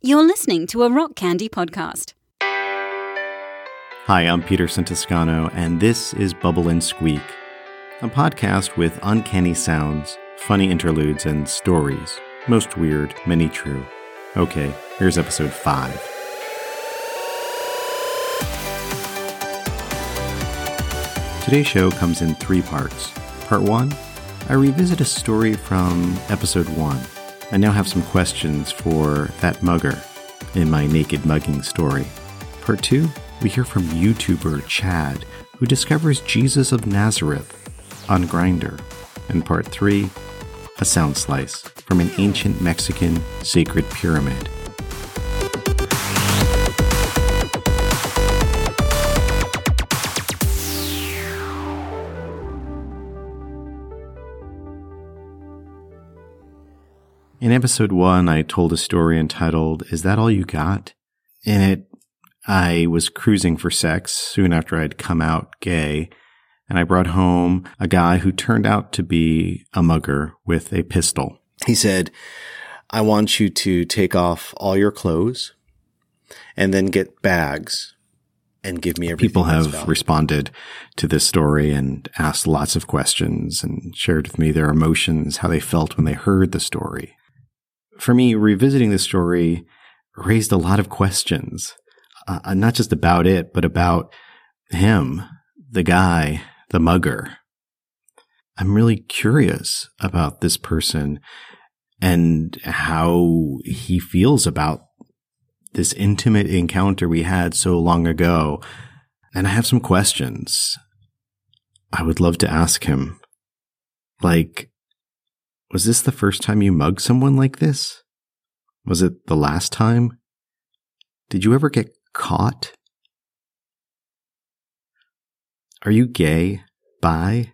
You're listening to a Rock Candy podcast. Hi, I'm Peterson Toscano, and this is Bubble and Squeak, a podcast with uncanny sounds, funny interludes, and stories. Most weird, many true. Okay, here's episode 5. Today's show comes in three parts. Part 1, I revisit a story from episode 1. I now have some questions for that mugger in my naked mugging story. Part 2, we hear from YouTuber Chad, who discovers Jesus of Nazareth on Grindr. And part 3, a sound slice from an ancient Mexican sacred pyramid. In episode one, I told a story entitled, Is That All You Got? In it, I was cruising for sex soon after I'd come out gay, and I brought home a guy who turned out to be a mugger with a pistol. He said, I want you to take off all your clothes and then get bags and give me everything. People have responded to this story and asked lots of questions and shared with me their emotions, how they felt when they heard the story for me, revisiting the story raised a lot of questions, uh, uh, not just about it, but about him, the guy, the mugger. I'm really curious about this person and how he feels about this intimate encounter we had so long ago. And I have some questions I would love to ask him. Like, was this the first time you mugged someone like this? Was it the last time? Did you ever get caught? Are you gay? Bi?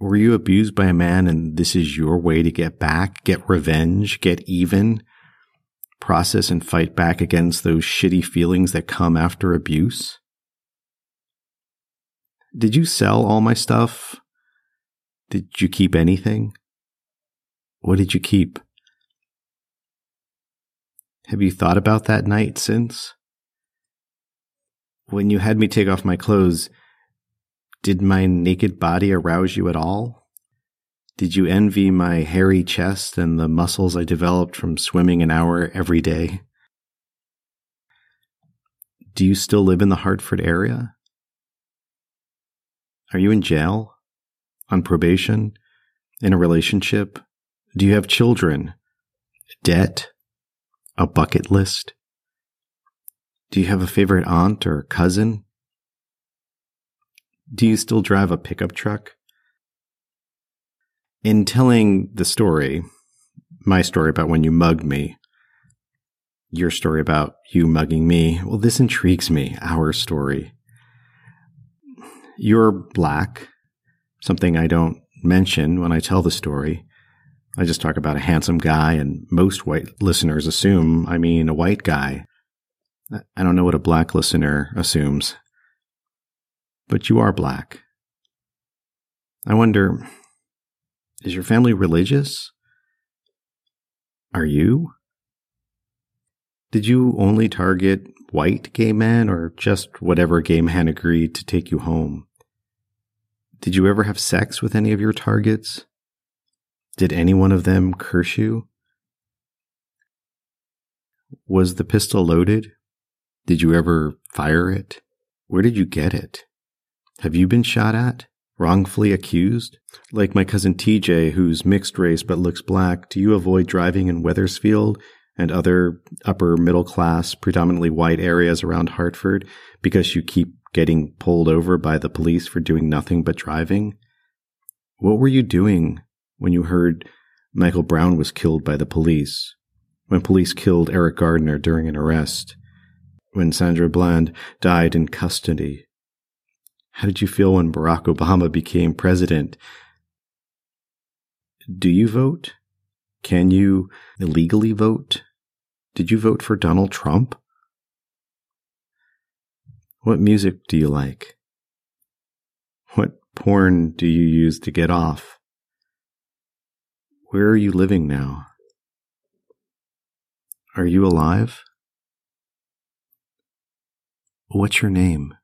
Were you abused by a man and this is your way to get back, get revenge, get even? Process and fight back against those shitty feelings that come after abuse? Did you sell all my stuff? Did you keep anything? What did you keep? Have you thought about that night since? When you had me take off my clothes, did my naked body arouse you at all? Did you envy my hairy chest and the muscles I developed from swimming an hour every day? Do you still live in the Hartford area? Are you in jail? On probation? In a relationship? Do you have children? Debt? A bucket list? Do you have a favorite aunt or cousin? Do you still drive a pickup truck? In telling the story, my story about when you mugged me, your story about you mugging me, well, this intrigues me, our story. You're black, something I don't mention when I tell the story. I just talk about a handsome guy, and most white listeners assume I mean a white guy. I don't know what a black listener assumes, but you are black. I wonder is your family religious? Are you? Did you only target white gay men or just whatever gay man agreed to take you home? Did you ever have sex with any of your targets? Did any one of them curse you? Was the pistol loaded? Did you ever fire it? Where did you get it? Have you been shot at? Wrongfully accused? Like my cousin TJ, who's mixed race but looks black, do you avoid driving in Wethersfield and other upper middle class, predominantly white areas around Hartford because you keep getting pulled over by the police for doing nothing but driving? What were you doing when you heard Michael Brown was killed by the police, when police killed Eric Garner during an arrest, when Sandra Bland died in custody? How did you feel when Barack Obama became president? Do you vote? Can you illegally vote? Did you vote for Donald Trump? What music do you like? What porn do you use to get off? Where are you living now? Are you alive? What's your name?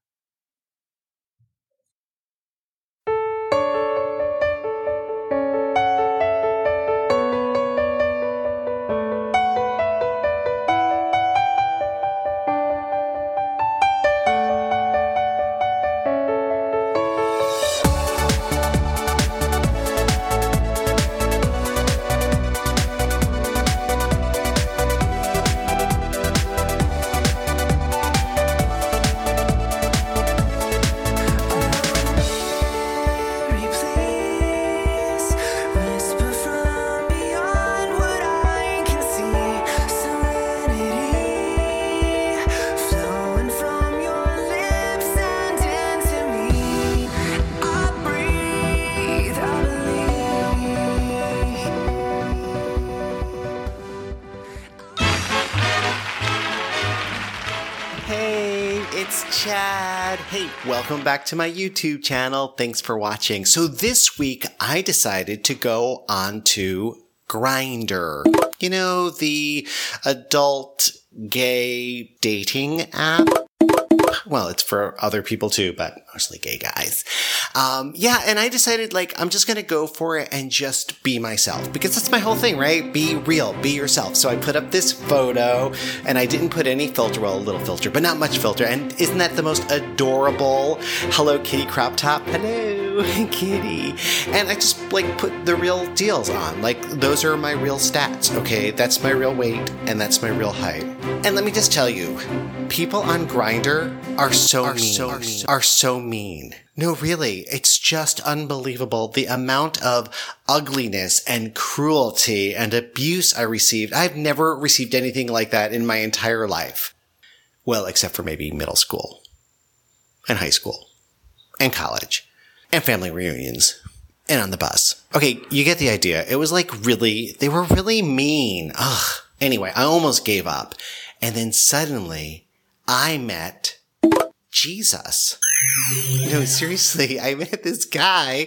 Welcome back to my YouTube channel. Thanks for watching. So this week I decided to go on to Grindr. You know, the adult gay dating app? Well, it's for other people too, but mostly gay guys. Um, yeah, and I decided like I'm just gonna go for it and just be myself because that's my whole thing, right? Be real, be yourself. So I put up this photo and I didn't put any filter, well, a little filter, but not much filter. And isn't that the most adorable Hello Kitty crop top? Hello, kitty. And I just like put the real deals on. Like those are my real stats, okay? That's my real weight and that's my real height. And let me just tell you, people on Grindr are so are mean. So mean. Are so mean. No, really, it's just unbelievable the amount of ugliness and cruelty and abuse I received. I've never received anything like that in my entire life. Well, except for maybe middle school and high school and college and family reunions and on the bus. Okay, you get the idea. It was like really, they were really mean. Ugh. Anyway, I almost gave up. And then suddenly I met Jesus. No, seriously, I met this guy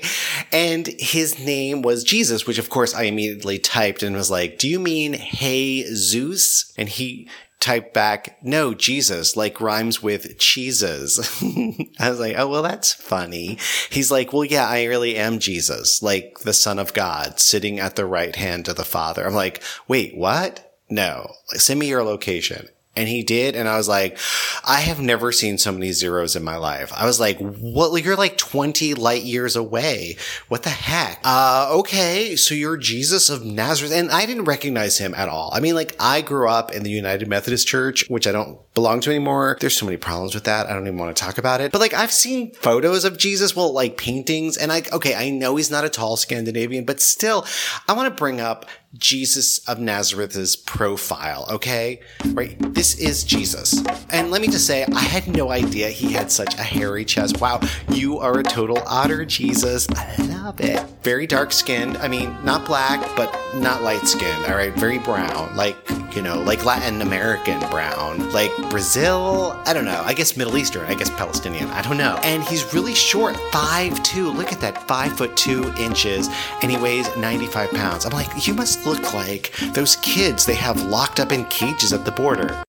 and his name was Jesus, which of course I immediately typed and was like, do you mean Hey Zeus? And he typed back, no, Jesus, like rhymes with cheeses. I was like, oh, well, that's funny. He's like, well, yeah, I really am Jesus, like the son of God sitting at the right hand of the father. I'm like, wait, what? No, like, send me your location. And he did. And I was like, I have never seen so many zeros in my life. I was like, what? You're like 20 light years away. What the heck? Uh, okay. So you're Jesus of Nazareth. And I didn't recognize him at all. I mean, like I grew up in the United Methodist Church, which I don't belong to anymore. There's so many problems with that. I don't even want to talk about it. But like I've seen photos of Jesus, well, like paintings and I, okay, I know he's not a tall Scandinavian, but still I want to bring up Jesus of Nazareth's profile, okay? Right? This is Jesus. And let me just say, I had no idea he had such a hairy chest. Wow, you are a total otter, Jesus. I love it. Very dark skinned. I mean, not black, but not light skinned, all right? Very brown. Like, you know, like Latin American brown. Like Brazil, I don't know. I guess Middle Eastern, I guess Palestinian. I don't know. And he's really short, five two. Look at that, five foot two inches, and he weighs 95 pounds. I'm like, you must look like those kids they have locked up in cages at the border.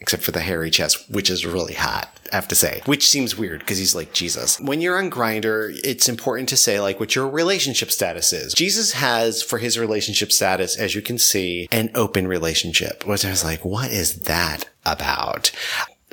Except for the hairy chest, which is really hot, I have to say. Which seems weird because he's like Jesus. When you're on Grindr, it's important to say like what your relationship status is. Jesus has for his relationship status, as you can see, an open relationship. Which I was like, what is that about?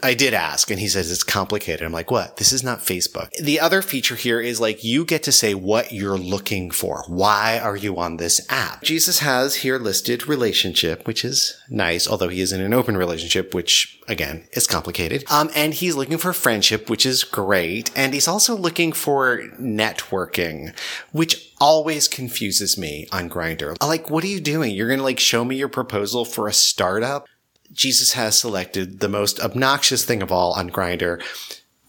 I did ask and he says it's complicated. I'm like, what? This is not Facebook. The other feature here is like you get to say what you're looking for. Why are you on this app? Jesus has here listed relationship, which is nice, although he is in an open relationship, which again is complicated. Um, and he's looking for friendship, which is great. And he's also looking for networking, which always confuses me on Grindr. Like, what are you doing? You're going to like show me your proposal for a startup? Jesus has selected the most obnoxious thing of all on Grindr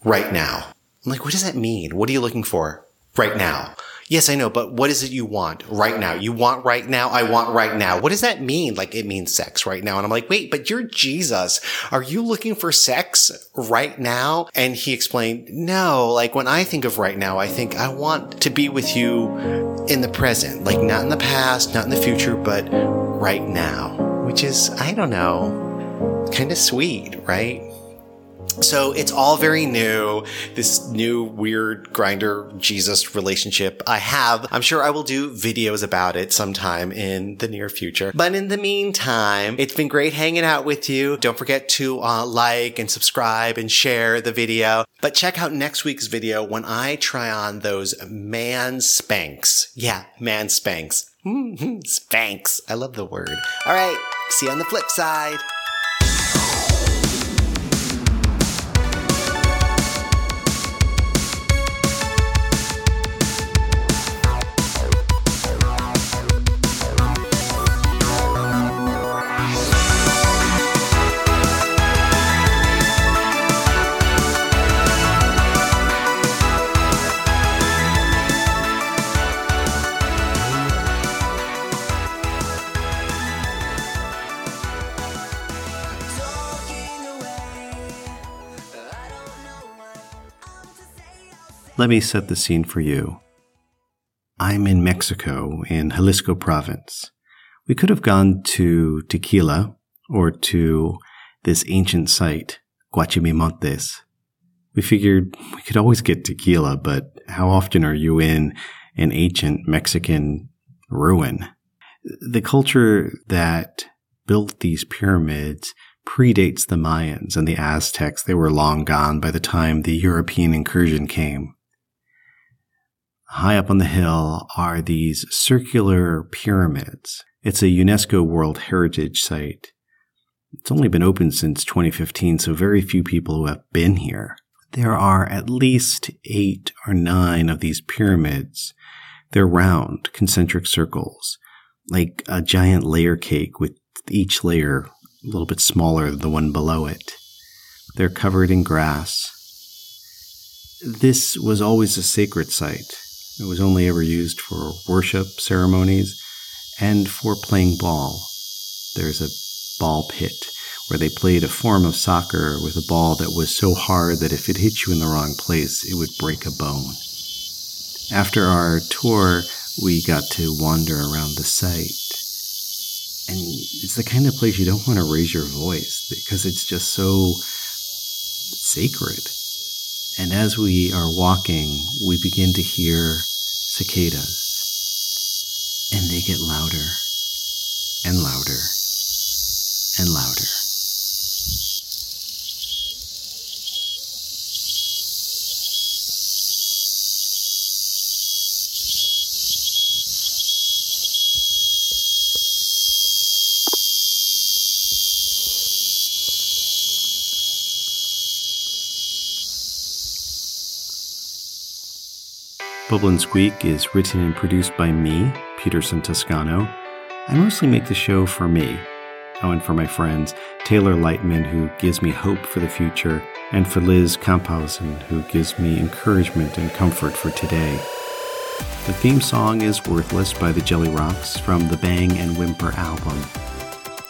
right now. I'm like, what does that mean? What are you looking for right now? Yes, I know, but what is it you want right now? You want right now? I want right now. What does that mean? Like it means sex right now. And I'm like, wait, but you're Jesus. Are you looking for sex right now? And he explained, no, like when I think of right now, I think I want to be with you in the present, like not in the past, not in the future, but right now which is, I don't know, kind of sweet, right? So it's all very new. This new weird Grindr Jesus relationship I have. I'm sure I will do videos about it sometime in the near future. But in the meantime, it's been great hanging out with you. Don't forget to uh, like and subscribe and share the video. But check out next week's video when I try on those man spanks. Yeah, man spanks. Spanks. I love the word. All right. See you on the flip side. Let me set the scene for you. I'm in Mexico, in Jalisco province. We could have gone to Tequila or to this ancient site, Guachimontones. We figured we could always get tequila, but how often are you in an ancient Mexican ruin? The culture that built these pyramids predates the Mayans and the Aztecs. They were long gone by the time the European incursion came high up on the hill are these circular pyramids. It's a UNESCO World Heritage Site. It's only been open since 2015, so very few people who have been here. There are at least eight or nine of these pyramids. They're round, concentric circles, like a giant layer cake with each layer a little bit smaller than the one below it. They're covered in grass. This was always a sacred site. It was only ever used for worship ceremonies and for playing ball. There's a ball pit where they played a form of soccer with a ball that was so hard that if it hit you in the wrong place, it would break a bone. After our tour, we got to wander around the site. And it's the kind of place you don't want to raise your voice because it's just so sacred. And as we are walking, we begin to hear cicadas. And they get louder and louder and louder. And Squeak is written and produced by me, Peterson Toscano. I mostly make the show for me. Oh, and for my friends, Taylor Lightman, who gives me hope for the future, and for Liz Kamphausen, who gives me encouragement and comfort for today. The theme song is Worthless by the Jelly Rocks from the Bang and Whimper album.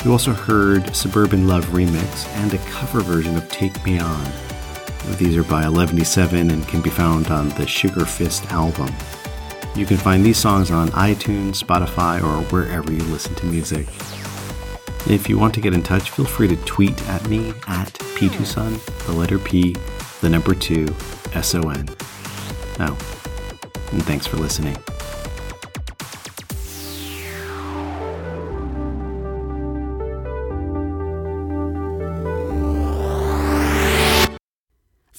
You also heard Suburban Love Remix and a cover version of Take Me On these are by 1177 and can be found on the Sugar Fist album. You can find these songs on iTunes, Spotify, or wherever you listen to music. If you want to get in touch, feel free to tweet at me at P2Son, the letter P, the number 2, S O N. Oh, and thanks for listening.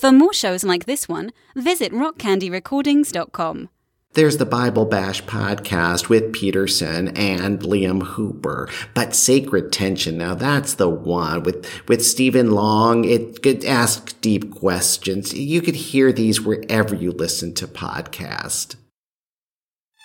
For more shows like this one, visit rockcandyrecordings.com. There's the Bible Bash podcast with Peterson and Liam Hooper. But Sacred Tension, now that's the one with, with Stephen Long. It could ask deep questions. You could hear these wherever you listen to podcasts.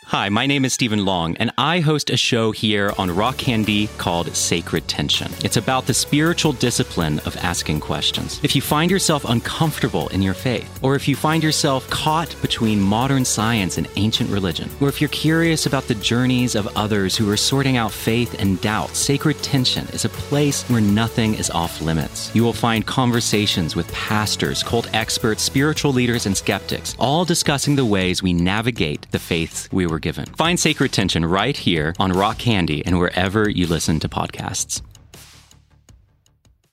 Hi, my name is Stephen Long, and I host a show here on Rock Candy called Sacred Tension. It's about the spiritual discipline of asking questions. If you find yourself uncomfortable in your faith, or if you find yourself caught between modern science and ancient religion, or if you're curious about the journeys of others who are sorting out faith and doubt, Sacred Tension is a place where nothing is off limits. You will find conversations with pastors, cult experts, spiritual leaders, and skeptics, all discussing the ways we navigate the faiths we were forgiven. Find Sacred Tension right here on Rock Candy and wherever you listen to podcasts.